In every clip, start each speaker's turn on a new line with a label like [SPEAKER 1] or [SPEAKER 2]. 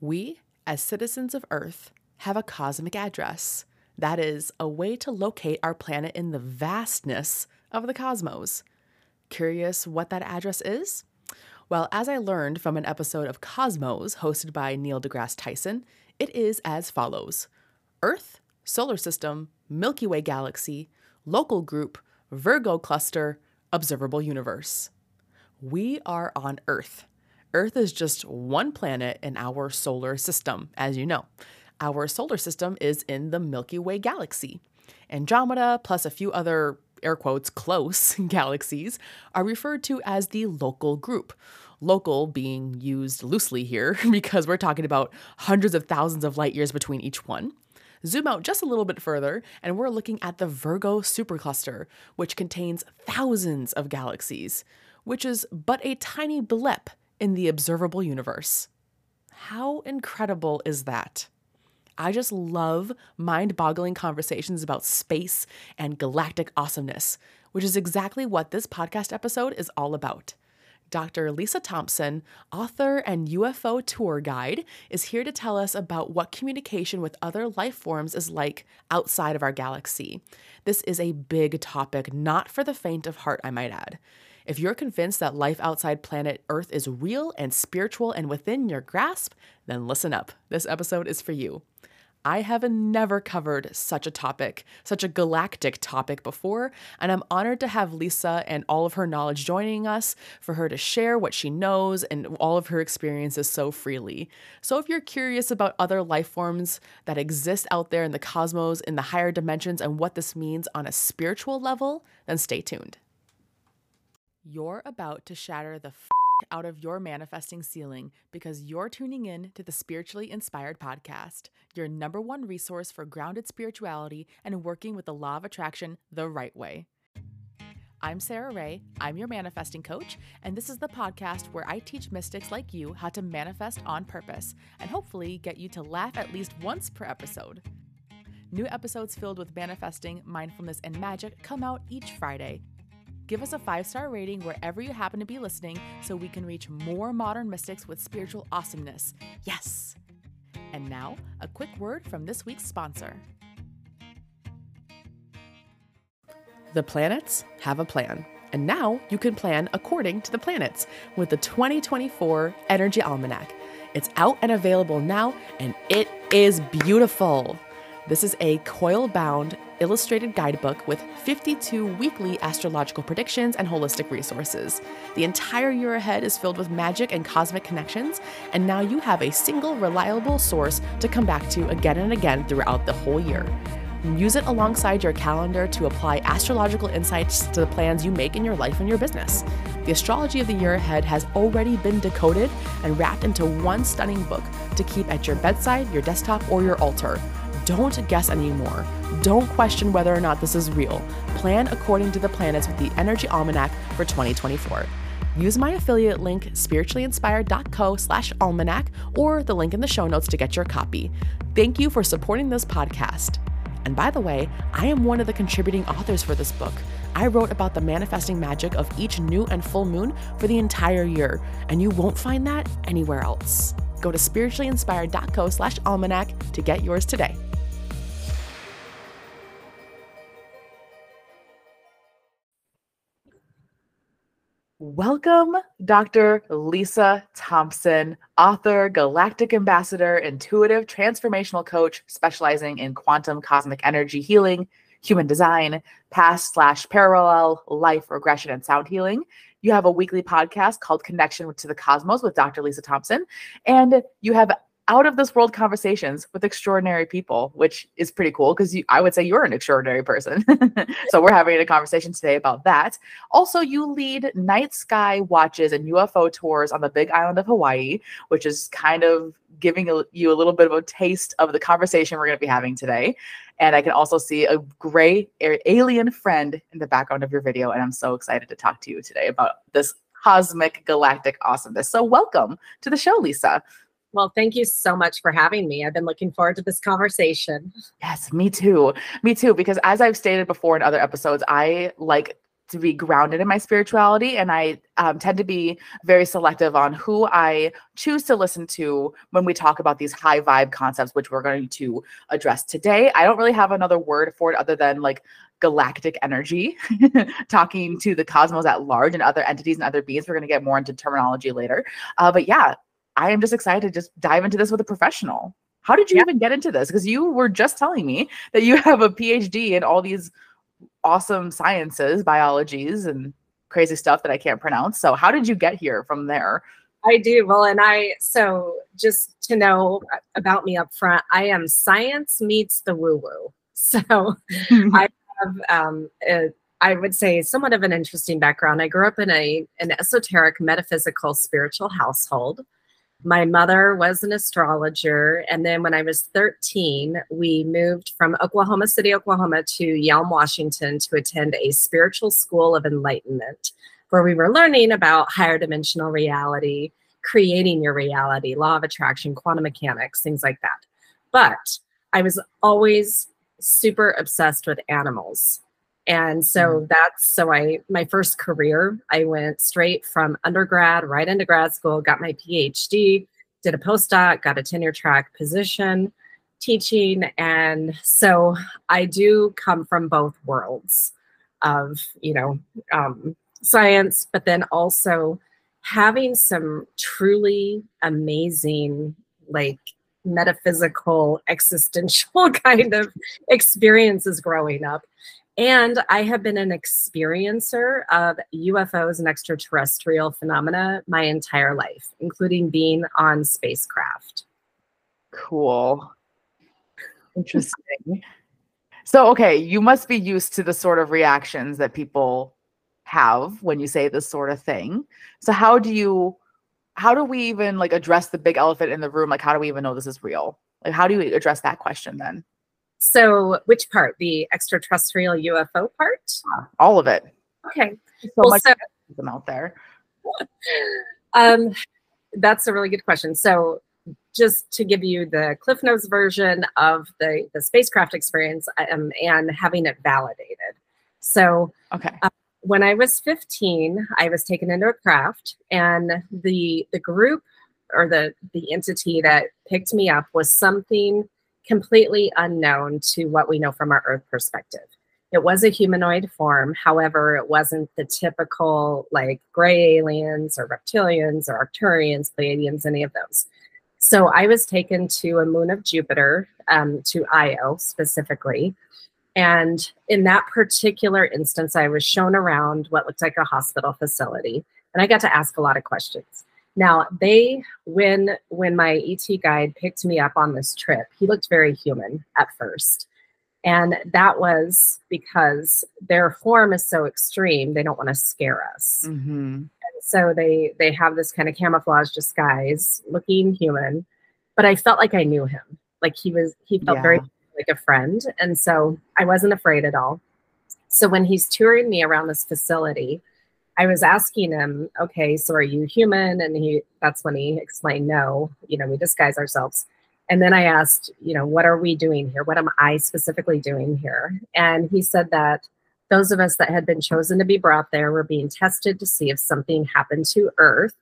[SPEAKER 1] We, as citizens of Earth, have a cosmic address. That is, a way to locate our planet in the vastness of the cosmos. Curious what that address is? Well, as I learned from an episode of Cosmos hosted by Neil deGrasse Tyson, it is as follows Earth, Solar System, Milky Way Galaxy, Local Group, Virgo Cluster, Observable Universe. We are on Earth. Earth is just one planet in our solar system, as you know. Our solar system is in the Milky Way galaxy. Andromeda, plus a few other air quotes close galaxies, are referred to as the local group. Local being used loosely here because we're talking about hundreds of thousands of light years between each one. Zoom out just a little bit further, and we're looking at the Virgo supercluster, which contains thousands of galaxies, which is but a tiny blip in the observable universe. How incredible is that? I just love mind boggling conversations about space and galactic awesomeness, which is exactly what this podcast episode is all about. Dr. Lisa Thompson, author and UFO tour guide, is here to tell us about what communication with other life forms is like outside of our galaxy. This is a big topic, not for the faint of heart, I might add. If you're convinced that life outside planet Earth is real and spiritual and within your grasp, then listen up. This episode is for you. I have never covered such a topic, such a galactic topic before, and I'm honored to have Lisa and all of her knowledge joining us for her to share what she knows and all of her experiences so freely. So, if you're curious about other life forms that exist out there in the cosmos, in the higher dimensions, and what this means on a spiritual level, then stay tuned. You're about to shatter the f- out of your manifesting ceiling because you're tuning in to the Spiritually Inspired Podcast, your number one resource for grounded spirituality and working with the law of attraction the right way. I'm Sara Rae, I'm your manifesting coach, and this is the podcast where I teach mystics like you how to manifest on purpose and hopefully get you to laugh at least once per episode. New episodes filled with manifesting, mindfulness, and magic come out each Friday. Give us a five star rating wherever you happen to be listening so we can reach more modern mystics with spiritual awesomeness. Yes! And now, a quick word from this week's sponsor. The planets have a plan. And now you can plan according to the planets with the 2024 Energy Almanac. It's out and available now, and it is beautiful. This is a coil bound illustrated guidebook with 52 weekly astrological predictions and holistic resources. The entire year ahead is filled with magic and cosmic connections, and now you have a single reliable source to come back to again and again throughout the whole year. Use it alongside your calendar to apply astrological insights to the plans you make in your life and your business. The astrology of the year ahead has already been decoded and wrapped into one stunning book to keep at your bedside, your desktop, or your altar. Don't guess anymore. Don't question whether or not this is real. Plan according to the planets with the Energy Almanac for 2024. Use my affiliate link, spirituallyinspired.co slash almanac, or the link in the show notes to get your copy. Thank you for supporting this podcast. And by the way, I am one of the contributing authors for this book. I wrote about the manifesting magic of each new and full moon for the entire year, and you won't find that anywhere else. Go to spirituallyinspired.co slash almanac to get yours today. Welcome, Dr. Lisa Thompson, author, galactic ambassador, intuitive transformational coach specializing in quantum cosmic energy healing, human design, past slash parallel life regression, and sound healing. You have a weekly podcast called Connection to the Cosmos with Dr. Lisa Thompson, and you have out of this world conversations with extraordinary people, which is pretty cool because I would say you're an extraordinary person. so we're having a conversation today about that. Also, you lead night sky watches and UFO tours on the Big Island of Hawaii, which is kind of giving you a little bit of a taste of the conversation we're going to be having today. And I can also see a gray alien friend in the background of your video, and I'm so excited to talk to you today about this cosmic galactic awesomeness. So welcome to the show, Lisa.
[SPEAKER 2] Well, thank you so much for having me. I've been looking forward to this conversation.
[SPEAKER 1] Yes, me too. Me too. Because as I've stated before in other episodes, I like
[SPEAKER 3] to be grounded in my spirituality and i um, tend to be very selective on who i choose to listen to when we talk about these high vibe concepts which we're going to address today i don't really have another word for it other than like galactic energy talking to the cosmos at large and other entities and other beings we're going to get more into terminology later uh, but yeah i am just excited to just dive into this with a professional how did you yeah. even get into this because you were just telling me that you have a phd in all these awesome sciences, biologies, and crazy stuff that I can't pronounce. So, how did you get here from there?
[SPEAKER 2] I do. Well, and I, so just to know about me up front, I am science meets the woo woo. So, I have, um, a, I would say, somewhat of an interesting background. I grew up in a an esoteric, metaphysical, spiritual household my mother was an astrologer. And then when I was 13, we moved from Oklahoma City, Oklahoma to Yelm, Washington to attend a spiritual school of enlightenment where we were learning about higher dimensional reality, creating your reality, law of attraction, quantum mechanics, things like that. But I was always super obsessed with animals. And so mm. that's so I my first career, I went straight from undergrad right into grad school, got my PhD, did a postdoc, got a tenure track position teaching. And so I do come from both worlds of, you know, um, science, but then also having some truly amazing, like metaphysical, existential kind of experiences growing up. And I have been an experiencer of UFOs and extraterrestrial phenomena my entire life, including being on spacecraft.
[SPEAKER 3] Cool. Interesting. so, okay, you must be used to the sort of reactions that people have when you say this sort of thing. So, how do you, how do we even like address the big elephant in the room? Like, how do we even know this is real? Like, how do you address that question then?
[SPEAKER 2] So, which part? The extraterrestrial UFO part?
[SPEAKER 3] All of it.
[SPEAKER 2] Okay.
[SPEAKER 3] So well, much so, them out there.
[SPEAKER 2] um, that's a really good question. So, just to give you the Cliff Notes version of the the spacecraft experience um, and having it validated. So,
[SPEAKER 3] okay.
[SPEAKER 2] Uh, when I was 15, I was taken into a craft, and the the group or the the entity that picked me up was something completely unknown to what we know from our Earth perspective. It was a humanoid form. However, it wasn't the typical like gray aliens or reptilians or Arcturians, Pleiadians, any of those. So I was taken to a moon of Jupiter, um, to Io specifically. And in that particular instance, I was shown around what looked like a hospital facility. And I got to ask a lot of questions. Now they when when my ET guide picked me up on this trip, he looked very human at first. And that was because their form is so extreme, they don't want to scare us. Mm-hmm. And so they they have this kind of camouflage disguise, looking human. But I felt like I knew him. Like he was he felt yeah. very like a friend. And so I wasn't afraid at all. So when he's touring me around this facility, I was asking him, okay, so are you human? And he, that's when he explained, no, you know, we disguise ourselves. And then I asked, you know, what are we doing here? What am I specifically doing here? And he said that those of us that had been chosen to be brought there were being tested to see if something happened to Earth,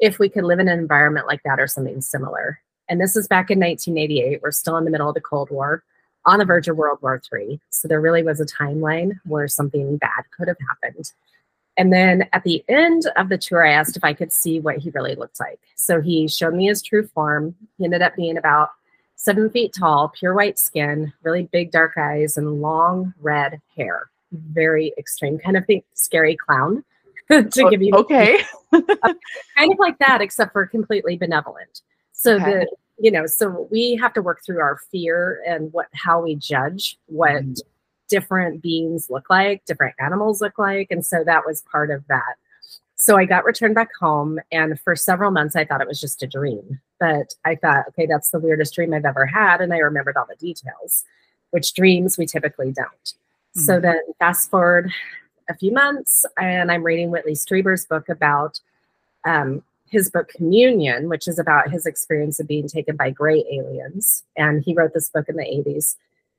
[SPEAKER 2] if we could live in an environment like that or something similar. And this is back in 1988. We're still in the middle of the Cold War, on the verge of World War III. So there really was a timeline where something bad could have happened. And then at the end of the tour, I asked if I could see what he really looked like. So he showed me his true form. He ended up being about seven feet tall, pure white skin, really big dark eyes, and long red hair. Very extreme, kind of think scary clown to
[SPEAKER 3] oh, give you
[SPEAKER 2] okay, kind of like that, except for completely benevolent. So okay. the you know, so we have to work through our fear and what how we judge what. Mm different beings look like, different animals look like. And so that was part of that. So I got returned back home, and for several months, I thought it was just a dream. But I thought, okay, that's the weirdest dream I've ever had. And I remembered all the details, which dreams we typically don't. Mm-hmm. So then, fast forward a few months, and I'm reading Whitley Strieber's book about um, his book Communion, which is about his experience of being taken by gray aliens. And he wrote this book in the 80s.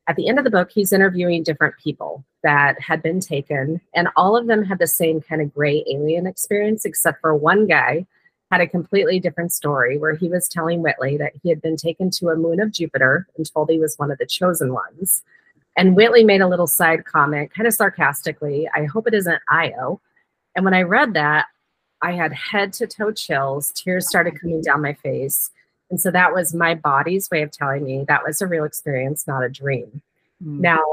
[SPEAKER 2] At the end of the book, he's interviewing different people that had been taken, and all of them had the same kind of gray alien experience, except for one guy had a completely different story where he was telling Whitley that he had been taken to a moon of Jupiter and told he was one of the chosen ones. And Whitley made a little side comment, kind of sarcastically, I hope it isn't Io. And when I read that, I had head to toe chills, tears started coming down my face. And so that was my body's way of telling me that was a real experience, not a dream. Mm. Now,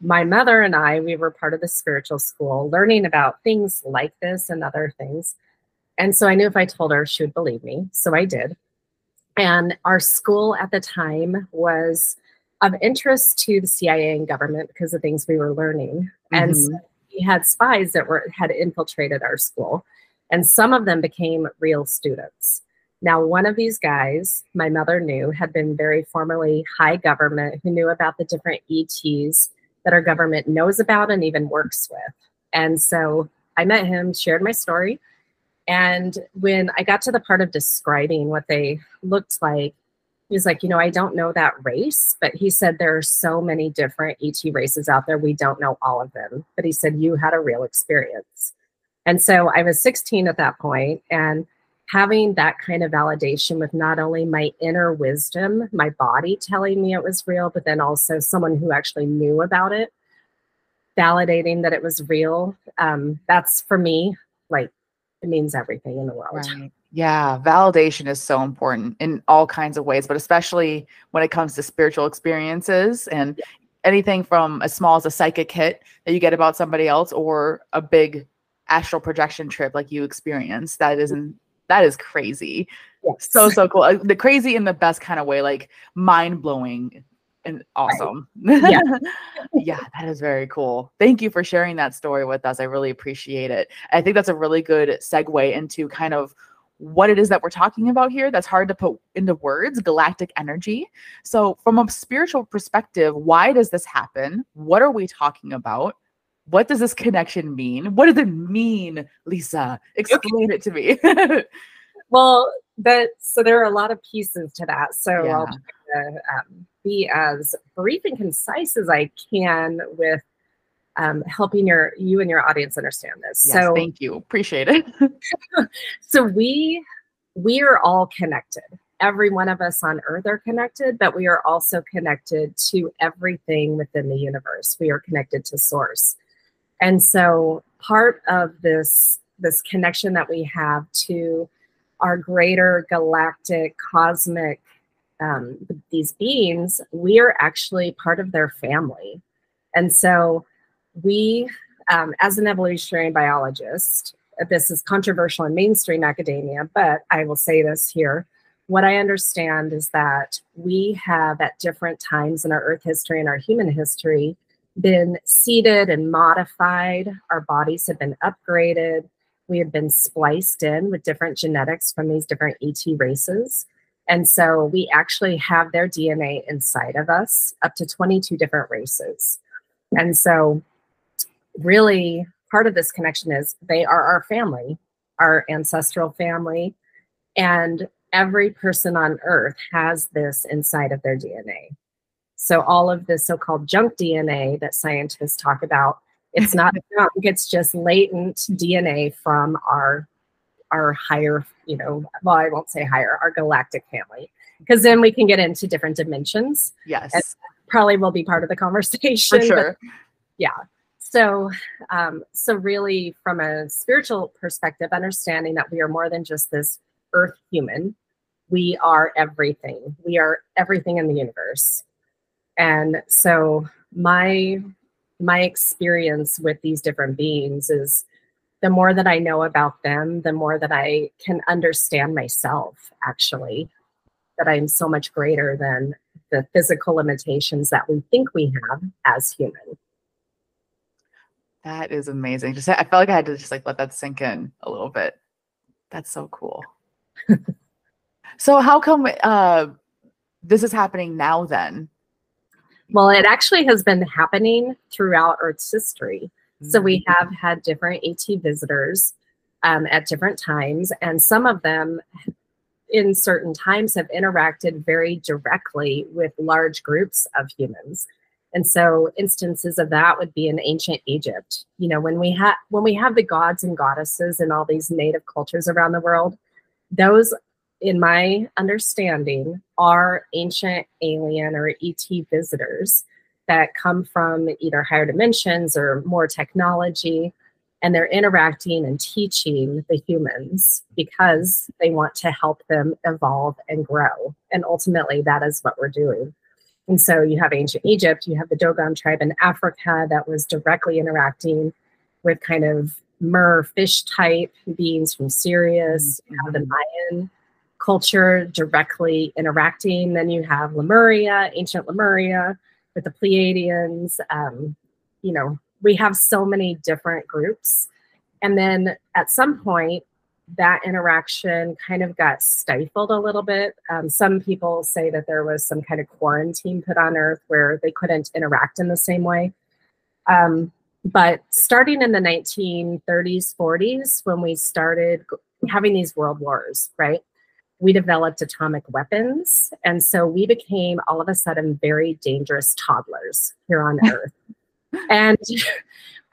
[SPEAKER 2] my mother and I, we were part of the spiritual school, learning about things like this and other things. And so I knew if I told her, she would believe me. So I did. And our school at the time was of interest to the CIA and government because of things we were learning. Mm-hmm. And so we had spies that were had infiltrated our school. And some of them became real students. Now, one of these guys, my mother knew, had been very formerly high government, who knew about the different ETs that our government knows about and even works with. And so I met him, shared my story. And when I got to the part of describing what they looked like, he was like, You know, I don't know that race, but he said there are so many different ET races out there. We don't know all of them. But he said, You had a real experience. And so I was 16 at that point, and having that kind of validation with not only my inner wisdom, my body telling me it was real, but then also someone who actually knew about it, validating that it was real. Um, that's for me, like, it means everything in the world.
[SPEAKER 3] Right. Yeah, validation is so important in all kinds of ways, but especially when it comes to spiritual experiences and yeah. anything from as small as a psychic hit that you get about somebody else or a big astral projection trip like you experienced. That isn't that is crazy. Yes. So so cool. Uh, the crazy in the best kind of way, like mind blowing and awesome. Right. Yeah. yeah, that is very cool. Thank you for sharing that story with us. I really appreciate it. I think that's a really good segue into kind of what it is that we're talking about here that's hard to put into words galactic energy. So, from a spiritual perspective, why does this happen? What are we talking about? What does this connection mean? What does it mean, Lisa? Explain okay. it to me.
[SPEAKER 2] well, that so there are a lot of pieces to that. So yeah. I'll try to um, be as brief and concise as I can with um, helping your you and your audience understand this.
[SPEAKER 3] Yes, so thank you, appreciate it.
[SPEAKER 2] so we we are all connected. Every one of us on Earth are connected, but we are also connected to everything within the universe. We are connected to Source. And so part of this this connection that we have to our greater galactic cosmic um, these beings, we are actually part of their family. And so we, um, as an evolutionary biologist, this is controversial in mainstream academia, but I will say this here. What I understand is that we have at different times in our Earth history and our human history been seeded and modified. Our bodies have been upgraded. We have been spliced in with different genetics from these different ET races. And so we actually have their DNA inside of us, up to 22 different races. And so, really, part of this connection is they are our family, our ancestral family. And every person on earth has this inside of their DNA. So all of the so-called junk DNA that scientists talk about, it's not junk, it's just latent DNA from our our higher, you know, well, I won't say higher, our galactic family. Because then we can get into different dimensions.
[SPEAKER 3] Yes.
[SPEAKER 2] Probably will be part of the conversation.
[SPEAKER 3] For sure.
[SPEAKER 2] yeah. So, um, so really, from a spiritual perspective, understanding that we are more than just this earth human, we are everything. We are everything in the universe. And so my my experience with these different beings is the more that I know about them, the more that I can understand myself actually, that I'm so much greater than the physical limitations that we think we have as human.
[SPEAKER 3] That is amazing. Just I felt like I had to just like let that sink in a little bit. That's so cool. so how come uh this is happening now then?
[SPEAKER 2] Well, it actually has been happening throughout Earth's history. Mm-hmm. So we mm. have had different ET visitors um, at different times, and some of them in certain times have interacted very directly with large groups of humans. And so instances of that would be in ancient Egypt. You know, when we have when we have the gods and goddesses in all these native cultures around the world, those in my understanding are ancient alien or ET visitors that come from either higher dimensions or more technology and they're interacting and teaching the humans because they want to help them evolve and grow. And ultimately, that is what we're doing. And so you have ancient Egypt, you have the Dogon tribe in Africa that was directly interacting with kind of mer fish type beings from Sirius. You have the mm-hmm. Mayan culture directly interacting. Then you have Lemuria, ancient Lemuria with the Pleiadians. Um, you know, we have so many different groups. And then at some point, that interaction kind of got stifled a little bit. Um, some people say that there was some kind of quarantine put on Earth where they couldn't interact in the same way. Um, but starting in the 1930s, 40s, when we started having these world wars, right? We developed atomic weapons. And so we became all of a sudden very dangerous toddlers here on Earth. and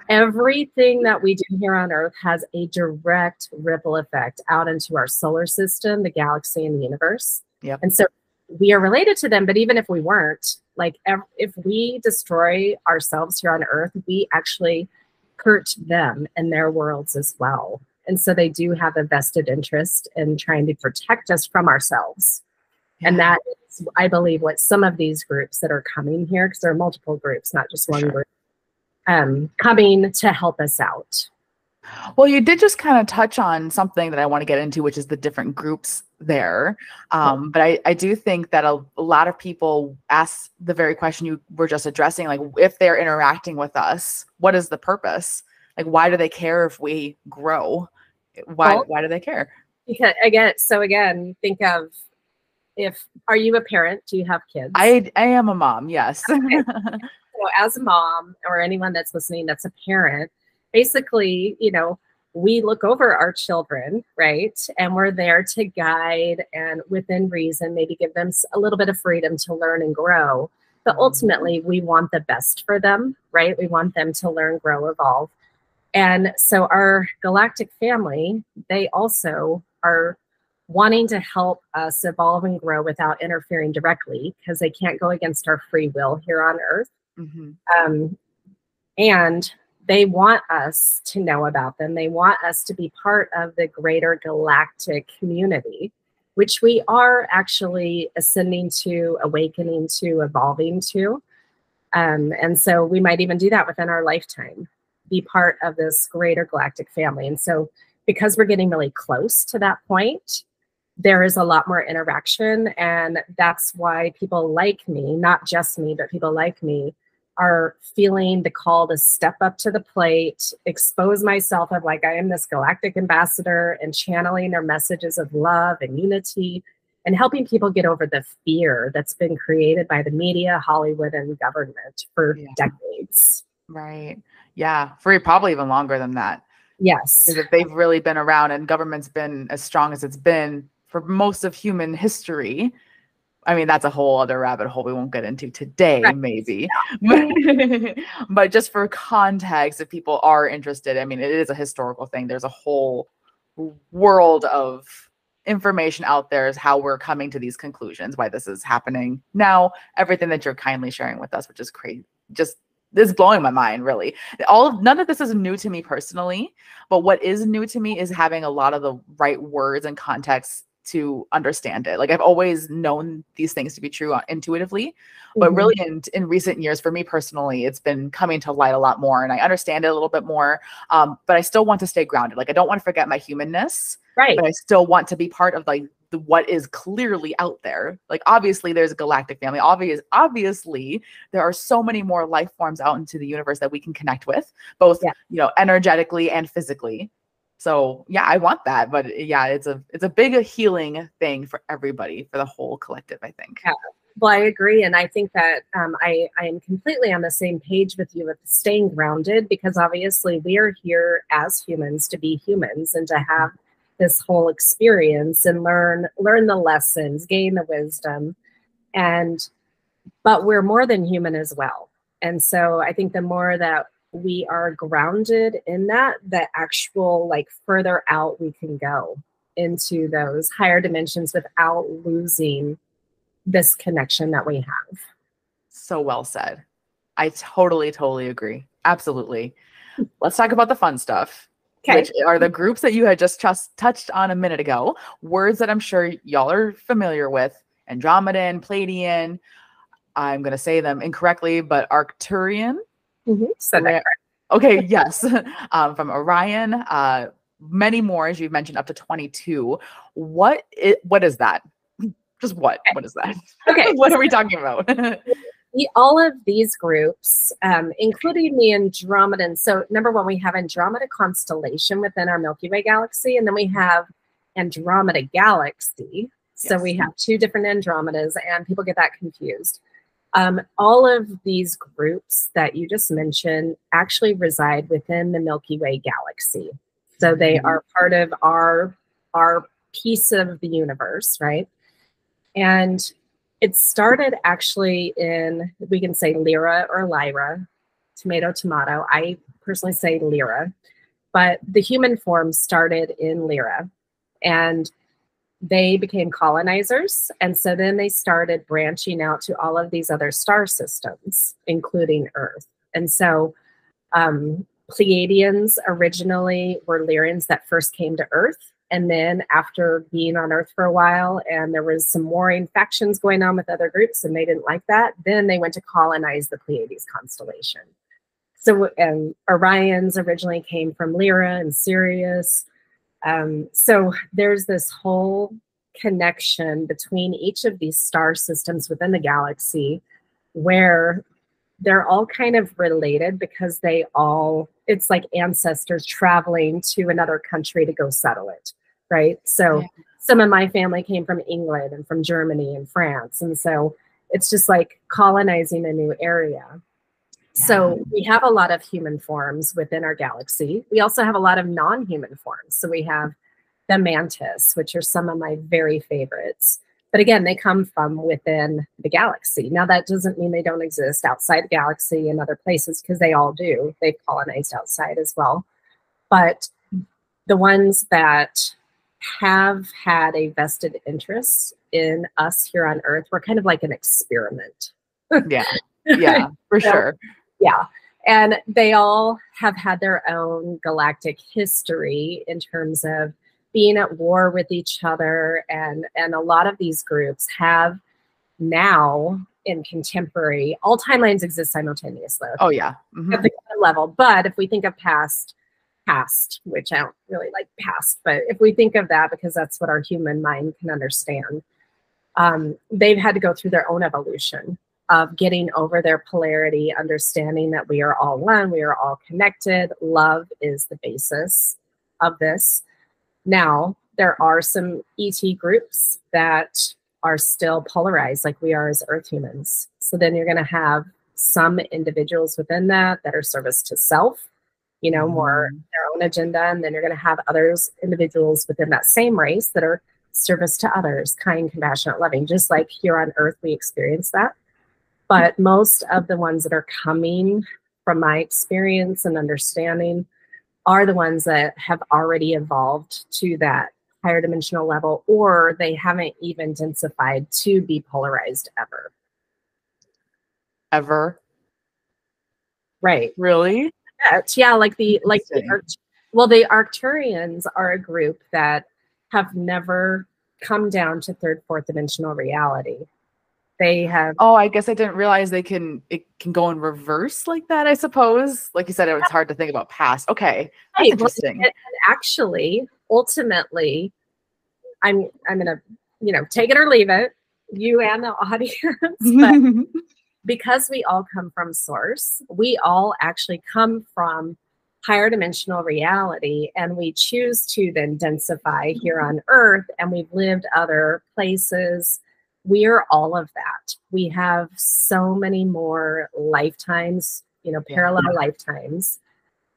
[SPEAKER 2] everything that we do here on Earth has a direct ripple effect out into our solar system, the galaxy, and the universe.
[SPEAKER 3] Yep.
[SPEAKER 2] And so we are related to them, but even if we weren't, like if we destroy ourselves here on Earth, we actually hurt them and their worlds as well. And so they do have a vested interest in trying to protect us from ourselves. Yeah. And that is, I believe, what some of these groups that are coming here, because there are multiple groups, not just one sure. group, um, coming to help us out.
[SPEAKER 3] Well, you did just kind of touch on something that I want to get into, which is the different groups there. Um, but I, I do think that a, a, lot of people ask the very question you were just addressing like, if they're interacting with us, what is the purpose? Like, why do they care if we grow? Why, well, why do they care?
[SPEAKER 2] Because again, so again, think of if are you a parent? Do you have kids?
[SPEAKER 3] I I am a mom, yes. Okay.
[SPEAKER 2] so as a mom or anyone that's listening that's a parent, basically, you know, we look over our children, right? And we're there to guide and within reason, maybe give them a little bit of freedom to learn and grow. But mm-hmm. ultimately, we want the best for them, right? We want them to learn, grow, evolve. And so our galactic family, they also are wanting to help us evolve and grow without interfering directly because they can't go against our free will here on Earth. Mm-hmm. Um, and they want us to know about them. They want us to be part of the greater galactic community, which we are actually ascending to, awakening to, evolving to. Um, and so we might even do that within our lifetime, be part of this greater galactic family. And so, because we're getting really close to that point, there is a lot more interaction. And that's why people like me, not just me, but people like me, are feeling the call to step up to the plate, expose myself of like I am this galactic ambassador and channeling their messages of love and unity and helping people get over the fear that's been created by the media, Hollywood, and government for yeah. decades.
[SPEAKER 3] Right. Yeah. For probably even longer than that.
[SPEAKER 2] Yes.
[SPEAKER 3] Because if they've really been around and government's been as strong as it's been for most of human history, I mean, that's a whole other rabbit hole we won't get into today, right. maybe. but just for context, if people are interested, I mean, it is a historical thing. There's a whole world of information out there is how we're coming to these conclusions, why this is happening now, everything that you're kindly sharing with us, which is crazy. Just this is blowing my mind, really. All of, none of this is new to me personally, but what is new to me is having a lot of the right words and context to understand it. Like I've always known these things to be true uh, intuitively, but mm-hmm. really in in recent years, for me personally, it's been coming to light a lot more, and I understand it a little bit more. Um, but I still want to stay grounded. Like I don't want to forget my humanness,
[SPEAKER 2] right?
[SPEAKER 3] But I still want to be part of like the, what is clearly out there. Like obviously, there's a galactic family. Obvious, obviously, there are so many more life forms out into the universe that we can connect with, both yeah. you know, energetically and physically. So yeah, I want that, but yeah, it's a it's a big healing thing for everybody, for the whole collective. I think.
[SPEAKER 2] Yeah. Well, I agree, and I think that um, I I am completely on the same page with you with staying grounded because obviously we are here as humans to be humans and to have this whole experience and learn learn the lessons, gain the wisdom, and but we're more than human as well And so I think the more that we are grounded in that, the actual like further out we can go into those higher dimensions without losing this connection that we have.
[SPEAKER 3] So well said. I totally, totally agree. Absolutely. Let's talk about the fun stuff.
[SPEAKER 2] Okay.
[SPEAKER 3] Which are the groups that you had just, just touched on a minute ago? Words that I'm sure y'all are familiar with Andromedan, Pleiadian. I'm going to say them incorrectly, but Arcturian.
[SPEAKER 2] Mm-hmm.
[SPEAKER 3] Okay, yes. um, from Orion, uh, many more, as you've mentioned, up to 22. What is, what is that? Just what? What is that?
[SPEAKER 2] Okay.
[SPEAKER 3] what are we talking about?
[SPEAKER 2] all of these groups, um, including the Andromedan. So, number one, we have Andromeda constellation within our Milky Way galaxy, and then we have Andromeda galaxy. So,
[SPEAKER 3] Yes.
[SPEAKER 2] we have two different Andromedas, and people get that confused. Um, all of these groups that you just mentioned actually reside within the Milky Way galaxy. So, they
[SPEAKER 3] Mhm.
[SPEAKER 2] are part of our our piece of the universe, right? And it started actually in we can say Lyra or Lyra, tomato tomato. I personally say Lyra, but the human form started in Lyra, and they became colonizers, and so then they started branching out to all of these other star systems, including Earth. And so, um, Pleiadians originally were Lyrians that first came to Earth. And then, after being on Earth for a while, and there was some warring factions going on with other groups, and they didn't like that, then they went to colonize the Pleiades constellation. So, and Orions originally came from Lyra and Sirius. Um, so, there's this whole connection between each of these star systems within the galaxy where they're all kind of related because they all it's like ancestors traveling to another country to go settle it right? So
[SPEAKER 3] Yeah.
[SPEAKER 2] some of my family came from england and from germany and france and so it's just like colonizing a new area. So we have a lot of human forms within our galaxy. We also have a lot of non-human forms. So we have the mantis which are some of my very favorites but again, they come from within the galaxy. Now, that doesn't mean they don't exist outside the galaxy and other places because they all do. They've colonized outside as well. But the ones that have had a vested interest in us here on Earth, we're kind of like an experiment.
[SPEAKER 3] yeah. Yeah, for
[SPEAKER 2] So-
[SPEAKER 3] sure.
[SPEAKER 2] Yeah. And they all have had their own galactic history in terms of being at war with each other. And, and a lot of these groups have now in contemporary, all timelines exist simultaneously
[SPEAKER 3] Oh yeah. Mhm.
[SPEAKER 2] at the level. But if we think of past, past, which I don't really like past, but if we think of that because that's what our human mind can understand, um, they've had to go through their own evolution of getting over their polarity, understanding that we are all one, we are all connected. Love is the basis of this. Now, there are some ET groups that are still polarized, like we are as Earth humans. So then you're going to have some individuals within that that are service to self, you know, more
[SPEAKER 3] Mhm.
[SPEAKER 2] their own agenda. And then you're going to have others, individuals within that same race that are service to others, kind, compassionate, loving, just like here on earth we experience that. But most of the ones that are coming from my experience and understanding are the ones that have already evolved to that higher dimensional level, or they haven't even densified to be polarized ever.
[SPEAKER 3] Ever.
[SPEAKER 2] Right.
[SPEAKER 3] Really?
[SPEAKER 2] Yeah, like the like the Arct- well, the Arcturians are a group that have never come down to third, fourth dimensional reality. They have
[SPEAKER 3] Oh, I guess I didn't realize they can it can go in reverse like that, I suppose. Like you said, it was hard to think about past. Okay. That's
[SPEAKER 2] Right,
[SPEAKER 3] interesting.
[SPEAKER 2] and actually, ultimately, I'm I'm gonna you know take it or leave it, you and the audience, but because we all come from source, we all actually come from higher dimensional reality and we choose to then densify here on earth and we've lived other places. We are all of that. We have so many more lifetimes, you know,
[SPEAKER 3] Yeah.
[SPEAKER 2] parallel lifetimes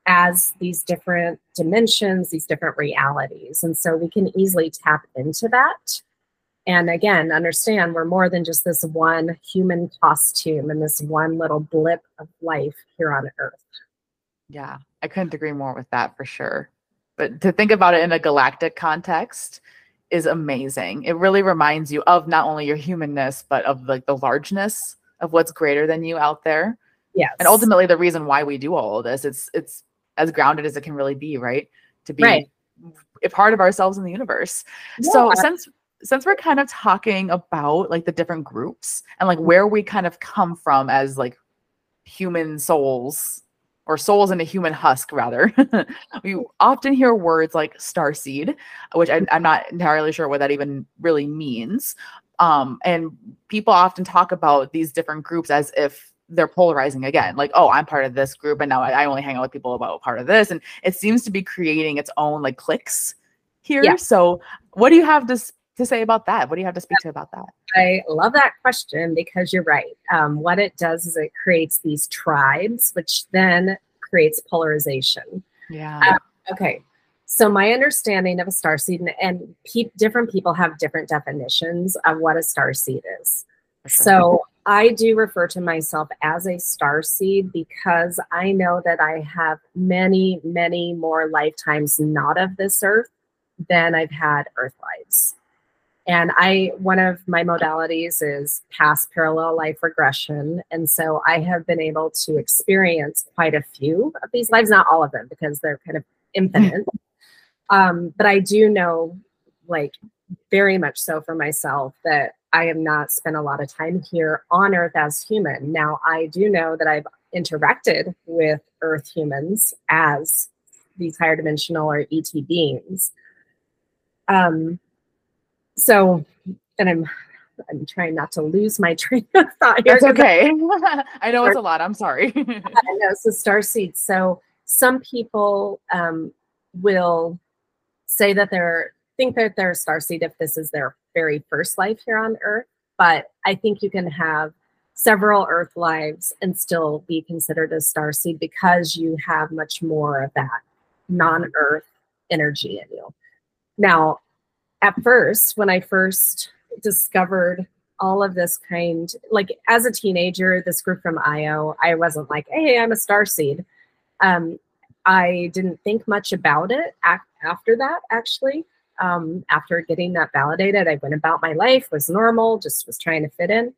[SPEAKER 2] as these different dimensions, these different realities. And so we can easily tap into that And again, understand we're more than just this one human costume and this one little blip of life here on earth.
[SPEAKER 3] Yeah, I couldn't agree more with that for sure. But to think about it in a galactic context is amazing. It really reminds you of not only your humanness, but of like the largeness of what's greater than you out there.
[SPEAKER 2] Yes.
[SPEAKER 3] And ultimately the reason why we do all of this, it's it's as grounded as it can really be, right? To be
[SPEAKER 2] Right.
[SPEAKER 3] a part of ourselves in the universe. So since since we're kind of talking about like the different groups and like mm-hmm. where we kind of come from as like human souls or souls in a human husk rather. We often hear words like starseed which I, i'm not entirely sure what that even really means. Um, and people often talk about these different groups as if they're polarizing again like oh i'm part of this group and now i, I only hang out with people about part of this. And it seems to be creating its own like cliques here.
[SPEAKER 2] Yeah.
[SPEAKER 3] so what do you have to to say about that what do you have to speak to about that
[SPEAKER 2] I love that question because you're right. Um, what it does is it creates these tribes, which then creates polarization.
[SPEAKER 3] yeah
[SPEAKER 2] Okay. So my understanding of a star seed, and, and pe- different people have different definitions of what a star seed is.
[SPEAKER 3] sure.
[SPEAKER 2] So I do refer to myself as a star seed because I know that I have many, many more lifetimes not of this earth than I've had earth lives. And I one of my modalities is past parallel life regression. And so I have been able to experience quite a few of these lives, not all of them because they're kind of infinite. um, but I do know like very much so for myself that I have not spent a lot of time here on Earth as human. Now, I do know that I've interacted with Earth humans as these higher dimensional or ET beings. Um, so, and I'm I'm trying not to lose my train of thought here.
[SPEAKER 3] It's okay. I know it's a lot. I'm sorry.
[SPEAKER 2] I know, so star seeds. So some people um, will say that they're think that they're a star seed if this is their very first life here on Earth. But I think you can have several Earth lives and still be considered a star seed because you have much more of that non-Earth energy in you. Now, at first, when I first discovered all of this kind like as a teenager this group from io i wasn't like hey i'm a star seed. Um, i didn't think much about it after that actually. Um, after getting that validated i went about my life was normal just was trying to fit in.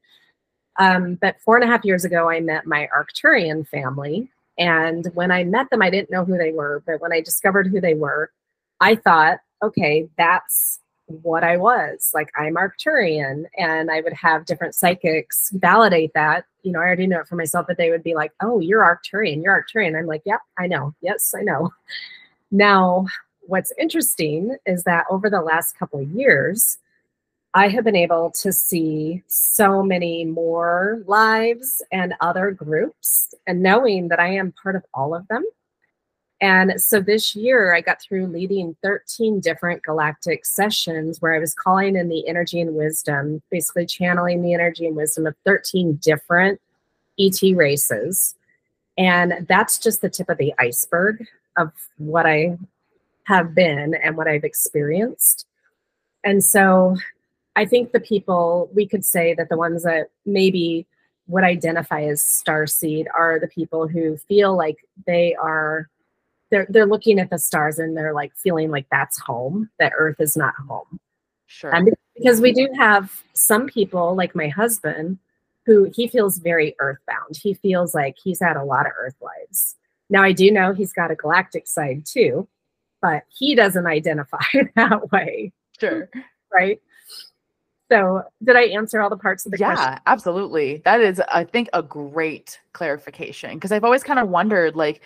[SPEAKER 2] Um, but four and a half years ago i met my arcturian family and when i met them i didn't know who they were but when i discovered who they were i thought okay that's what I was. Like I'm Arcturian, and I would have different psychics validate that. You know, I already know it for myself, but they would be like, "Oh, you're Arcturian. You're Arcturian." I'm like, "Yep, I know. Yes, I know." Now, what's interesting is that over the last couple of years, I have been able to see so many more lives and other groups, and knowing that I am part of all of them. And so this year, I got through leading 13 different galactic sessions where I was calling in the energy and wisdom, basically channeling the energy and wisdom of 13 different ET races. And that's just the tip of the iceberg of what I have been and what I've experienced. And so I think the people, we could say that the ones that maybe would identify as starseed are the people who feel like they are they're they're looking at the stars and they're like feeling like that's home that earth is not home
[SPEAKER 3] sure.
[SPEAKER 2] and because we do have some people like my husband who he feels very earthbound he feels like he's had a lot of earth lives now i do know he's got a galactic side too but he doesn't identify that way
[SPEAKER 3] sure.
[SPEAKER 2] right so did i answer all the parts of the
[SPEAKER 3] Yeah,
[SPEAKER 2] question Yeah,
[SPEAKER 3] absolutely. That is, I think, a great clarification because I've always kind of wondered, like,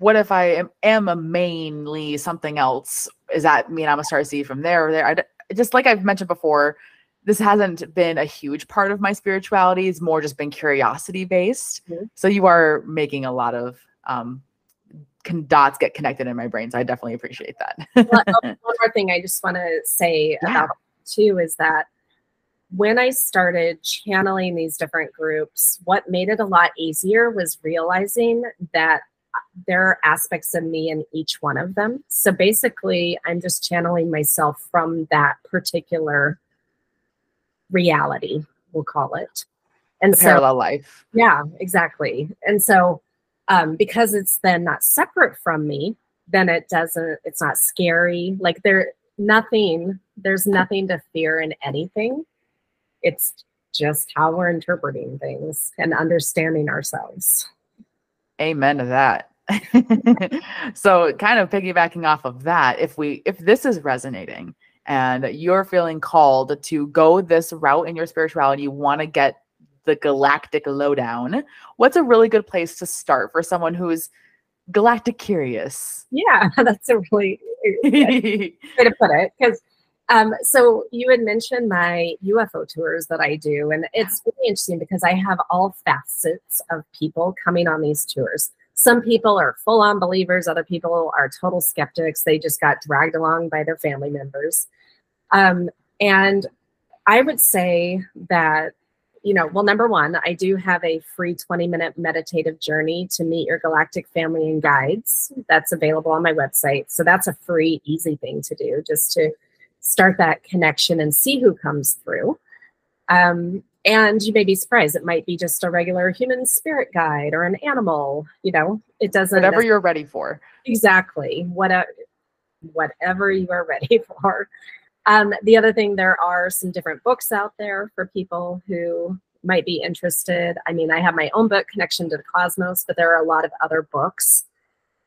[SPEAKER 3] what if I am, am a mainly something else? Is that mean I'm a star seed from there or there? I d- just like I've mentioned before, this hasn't been a huge part of my spirituality. It's more just been curiosity based.
[SPEAKER 2] Mhm.
[SPEAKER 3] So you are making a lot of um, con- dots get connected in my brain. So I definitely appreciate that.
[SPEAKER 2] Well, one more thing I just want to say
[SPEAKER 3] Yeah.
[SPEAKER 2] about too is that when I started channeling these different groups, what made it a lot easier was realizing that there are aspects of me in each one of them. So basically, I'm just channeling myself from that particular reality, we'll call it. And
[SPEAKER 3] The
[SPEAKER 2] so,
[SPEAKER 3] parallel life.
[SPEAKER 2] yeah, exactly. And so, um, because it's then not separate from me, then it doesn't, it's not scary. Like there, nothing, there's nothing to fear in anything. It's just how we're interpreting things and understanding ourselves.
[SPEAKER 3] Amen to that. so kind of piggybacking off of that, if we if this is resonating and you're feeling called to go this route in your spirituality, you want to get the galactic lowdown, what's a really good place to start for someone who's galactic curious?
[SPEAKER 2] Yeah, that's a really good way to put it. Because, um, so you had mentioned my UFO tours that I do, and it's really interesting because I have all facets of people coming on these tours. Some people are full on believers, other people are total skeptics. They just got dragged along by their family members. Um, and I would say that, you know, well, number one, I do have a free 20 minute meditative journey to meet your galactic family and guides that's available on my website. So that's a free, easy thing to do just to start that connection and see who comes through. Um, and you may be surprised. It might be just a regular human spirit guide or an animal. You know, it doesn't
[SPEAKER 3] Whatever you're ready for.
[SPEAKER 2] exactly what whatever you are ready for. Um, the other thing, there are some different books out there for people who might be interested. I mean, I have my own book, Connection to the Cosmos, but there are a lot of other books.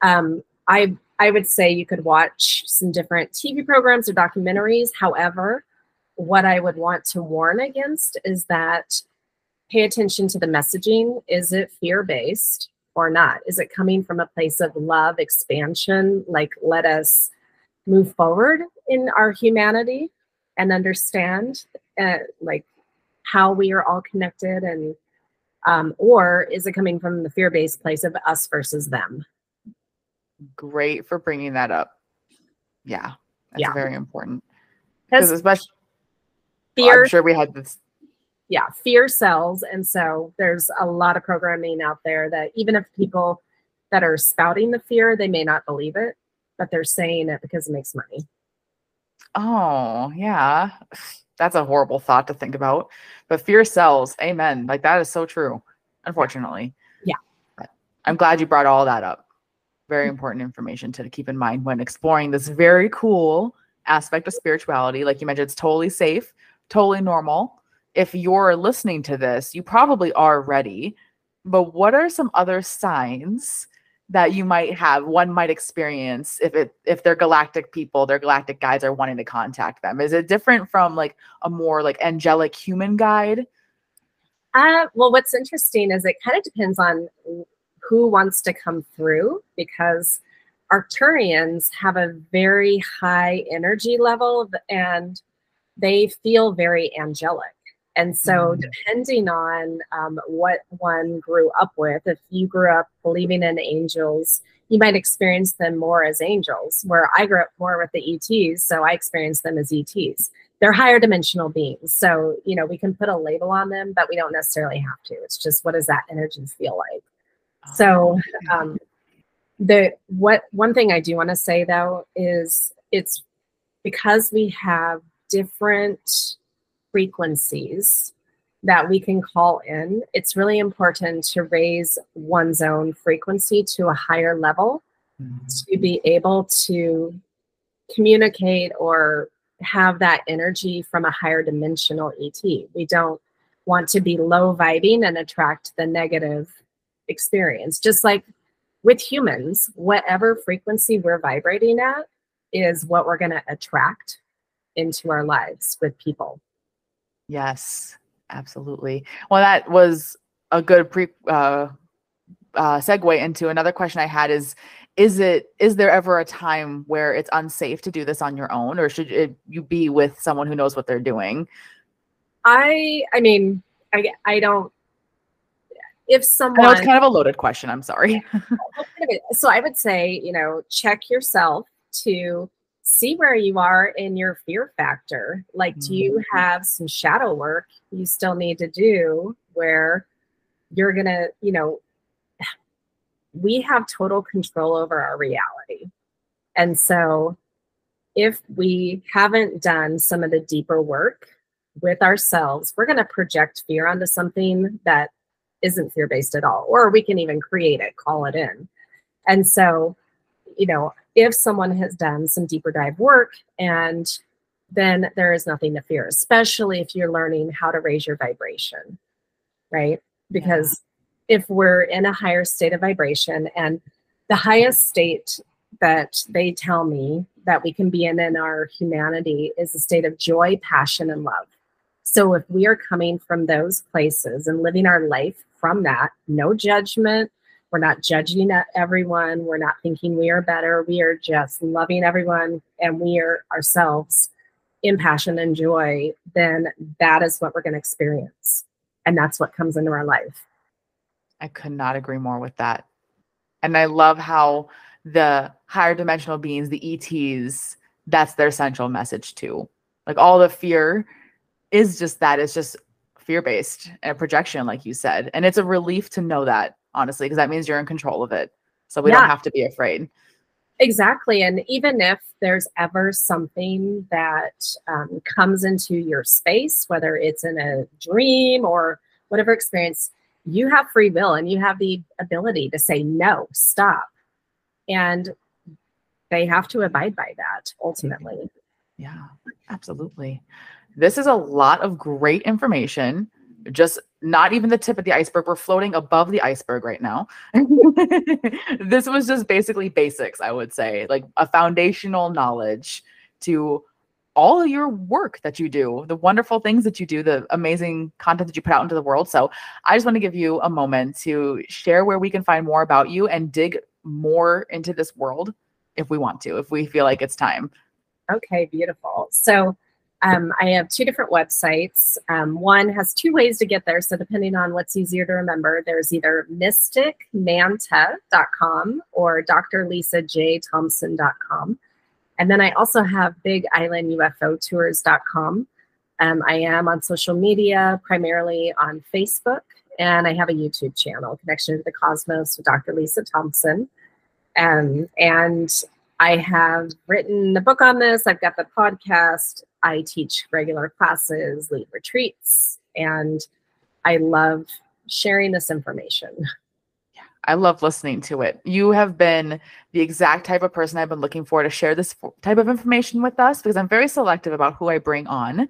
[SPEAKER 2] Um, I I would say you could watch some different TV programs or documentaries. However, what I would want to warn against is that pay attention to the messaging. Is it fear based or not? Is it coming from a place of love, expansion? Like, let us move forward in our humanity and understand, uh, like, how we are all connected and um, or is it coming from the fear-based place of us versus them
[SPEAKER 3] Great for bringing that up. Yeah. That's
[SPEAKER 2] Yeah.
[SPEAKER 3] very important. Because especially well,
[SPEAKER 2] fear
[SPEAKER 3] I'm sure we had this
[SPEAKER 2] yeah fear sells and so there's a lot of programming out there that even if people that are spouting the fear they may not believe it but they're saying it because it makes money
[SPEAKER 3] Oh, yeah. That's a horrible thought to think about. But fear sells. Amen. Like that is so true, unfortunately.
[SPEAKER 2] Yeah.
[SPEAKER 3] But I'm glad you brought all that up. Very important information to keep in mind when exploring this very cool aspect of spirituality. Like you mentioned, it's totally safe, totally normal. If you're listening to this, you probably are ready. But what are some other signs that you might have one might experience if it if they're galactic people their galactic guides are wanting to contact them is it different from like a more like angelic human guide
[SPEAKER 2] uh, well what's interesting is it kind of depends on who wants to come through because arcturians have a very high energy level and they feel very angelic. And so
[SPEAKER 3] Mm.
[SPEAKER 2] depending on um, what one grew up with if you grew up believing in angels you might experience them more as angels where i grew up more with the ets so i experienced them as ets they're higher dimensional beings so you know we can put a label on them but we don't necessarily have to. It's just what does that energy feel like so um, the what one thing I do want to say though is it's because we have different frequencies that we can call in. It's really important to raise one's own frequency to a higher level to be able to communicate or have that energy from a higher dimensional ET. We don't want to be low vibing and attract the negative experience. Just like with humans, whatever frequency we're vibrating at is what we're going to attract into our lives with people.
[SPEAKER 3] Yes, absolutely. Well, that was a good pre uh, uh, segue into another question I had is is it is there ever a time where it's unsafe to do this on your own or should it, you be with someone who knows what they're doing?
[SPEAKER 2] I I mean, I I don't if someone
[SPEAKER 3] it's kind of a loaded question. I'm sorry.
[SPEAKER 2] so I would say, you know, check yourself to see where you are in your fear factor. Like, do you
[SPEAKER 3] Mhm.
[SPEAKER 2] have some shadow work you still need to do where you're going to, you know, we have total control over our reality. And so if we haven't done some of the deeper work with ourselves, we're going to project fear onto something that isn't fear based at all, or we can even create it, call it in. And so, you know, if someone has done some deeper dive work and then there is nothing to fear, especially if you're learning how to raise your vibration, right? Because yeah. if we're in a higher state of vibration and the highest state that they tell me that we can be in in our humanity is a state of joy, passion, and love. So if we are coming from those places and living our life from that, no judgment, we're not judging everyone, we're not thinking we are better, we are just loving everyone and we are ourselves in passion and joy, then that is what we're going to experience. And that's what comes into our life.
[SPEAKER 3] I could not agree more with that. And I love how the higher dimensional beings, the ETs, that's their central message too. Like all the fear is just that. It's just fear based and projection, like you said. And it's a relief to know that, honestly, because that means you're in control of it. So we yeah. don't have to be afraid.
[SPEAKER 2] Exactly. And even if there's ever something that um, comes into your space, whether it's in a dream or whatever experience, you have free will and you have the ability to say, no, stop and they have to abide by that ultimately.
[SPEAKER 3] Yeah, absolutely. This is a lot of great information. Just not even the tip of the iceberg. We're floating above the iceberg right now. this was just basically basics, I would say, like a foundational knowledge to all your work that you do, the wonderful things that you do, the amazing content that you put out into the world. So I just want to give you a moment to share where we can find more about you and dig more into this world if we want to, if we feel like it's time.
[SPEAKER 2] Okay, beautiful. So um, I have two different websites. Um, one has two ways to get there. So depending on what's easier to remember, there's either mysticmanta.com or drlisajthompson.com. And then I also have bigislandUFOtours.com. Um, I am on social media, primarily on Facebook, and I have a YouTube channel, Connection to the Cosmos with Dr. Lisa Thompson. Um, and I have written the book on this. I've got the podcast. I teach regular classes, lead retreats, and I love sharing this information.
[SPEAKER 3] Yeah, I love listening to it. You have been the exact type of person I've been looking for to share this type of information with us because I'm very selective about who I bring on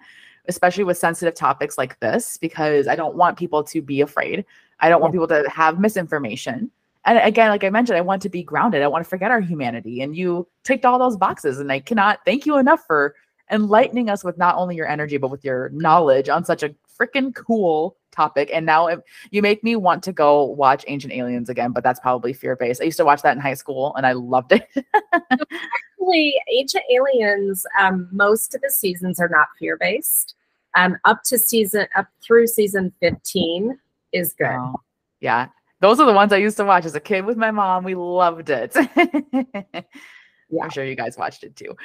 [SPEAKER 3] especially with sensitive topics like this, because I don't want people to be afraid. I don't want people to have misinformation. And again, like I mentioned, I want to be grounded. I want to forget our humanity. And you ticked all those boxes. And I cannot thank you enough for enlightening us with not only your energy, but with your knowledge on such a freaking cool topic. And now it, you make me want to go watch Ancient Aliens again, but that's probably fear based. I used to watch that in high school and I loved it.
[SPEAKER 2] Actually, Ancient Aliens, um, most of the seasons are not fear based. Um, up to season, up through season 15 is good.
[SPEAKER 3] Yeah. Those are the ones I used to watch as a kid with my mom. We loved it. yeah. I'm sure you guys watched it too.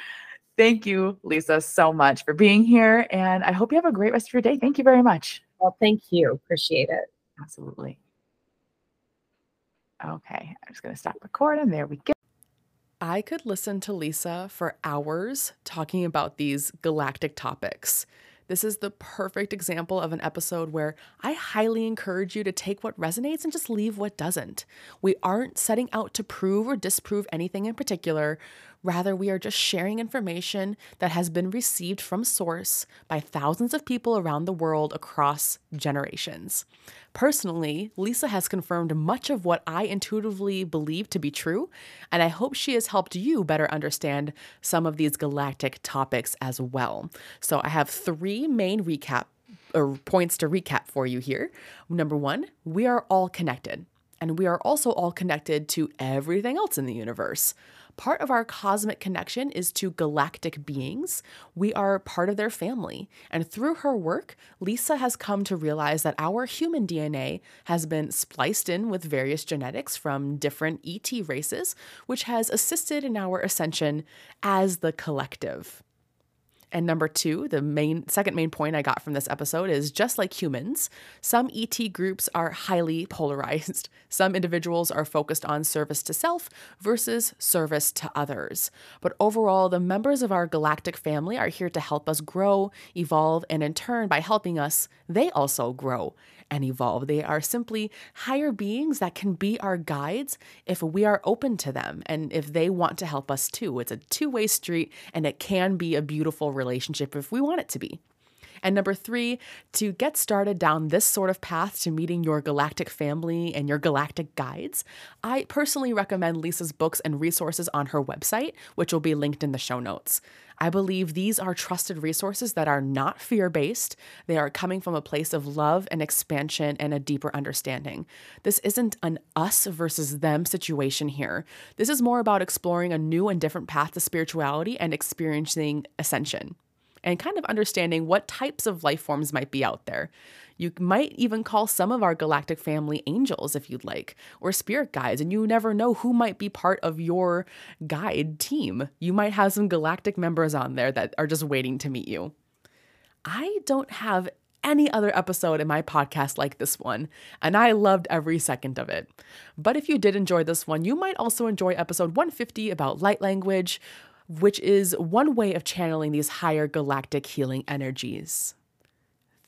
[SPEAKER 3] Thank you, Lisa, so much for being here. And I hope you have a great rest of your day. Thank you very much.
[SPEAKER 2] Well, thank you. Appreciate it.
[SPEAKER 3] Absolutely. Okay, I'm just going to stop recording. There we go.
[SPEAKER 1] I could listen to Lisa for hours talking about these galactic topics. This is the perfect example of an episode where I highly encourage you to take what resonates and just leave what doesn't. We aren't setting out to prove or disprove anything in particular. Rather, we are just sharing information that has been received from source by thousands of people around the world across generations. Personally, Lisa has confirmed much of what I intuitively believe to be true, and I hope she has helped you better understand some of these galactic topics as well. So, I have three main recap or points to recap for you here. Number one, we are all connected, and we are also all connected to everything else in the universe. Part of our cosmic connection is to galactic beings. We are part of their family. And through her work, Lisa has come to realize that our human DNA has been spliced in with various genetics from different ET races, which has assisted in our ascension as the collective. And number two, the main second main point I got from this episode is just like humans, some ET groups are highly polarized. Some individuals are focused on service to self versus service to others. But overall, the members of our galactic family are here to help us grow, evolve, and in turn, by helping us, they also grow and evolve. They are simply higher beings that can be our guides if we are open to them and if they want to help us too. It's a two way street and it can be a beautiful relationship if we want it to be. And number three, to get started down this sort of path to meeting your galactic family and your galactic guides, I personally recommend Lisa's books and resources on her website, which will be linked in the show notes. I believe these are trusted resources that are not fear based. They are coming from a place of love and expansion and a deeper understanding. This isn't an us versus them situation here. This is more about exploring a new and different path to spirituality and experiencing ascension and kind of understanding what types of life forms might be out there. You might even call some of our galactic family angels if you'd like, or spirit guides, and you never know who might be part of your guide team. You might have some galactic members on there that are just waiting to meet you. I don't have any other episode in my podcast like this one, and I loved every second of it. But if you did enjoy this one, you might also enjoy episode 150 about light language, which is one way of channeling these higher galactic healing energies.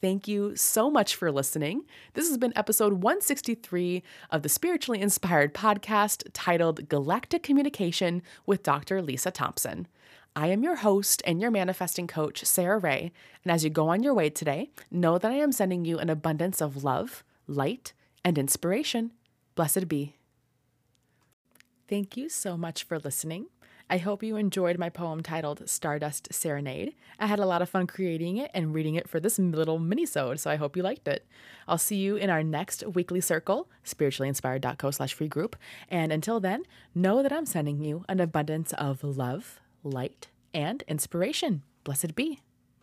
[SPEAKER 1] Thank you so much for listening. This has been episode 163 of the Spiritually Inspired podcast titled Galactic Communication with Dr. Lisa Thompson. I am your host and your manifesting coach, Sara Rae. And as you go on your way today, know that I am sending you an abundance of love, light, and inspiration. Blessed be. Thank you so much for listening. I hope you enjoyed my poem titled Stardust Serenade. I had a lot of fun creating it and reading it for this little mini-sode, so I hope you liked it. I'll see you in our next weekly circle, spirituallyinspired.co slash free group. And until then, know that I'm sending you an abundance of love, light, and inspiration. Blessed be.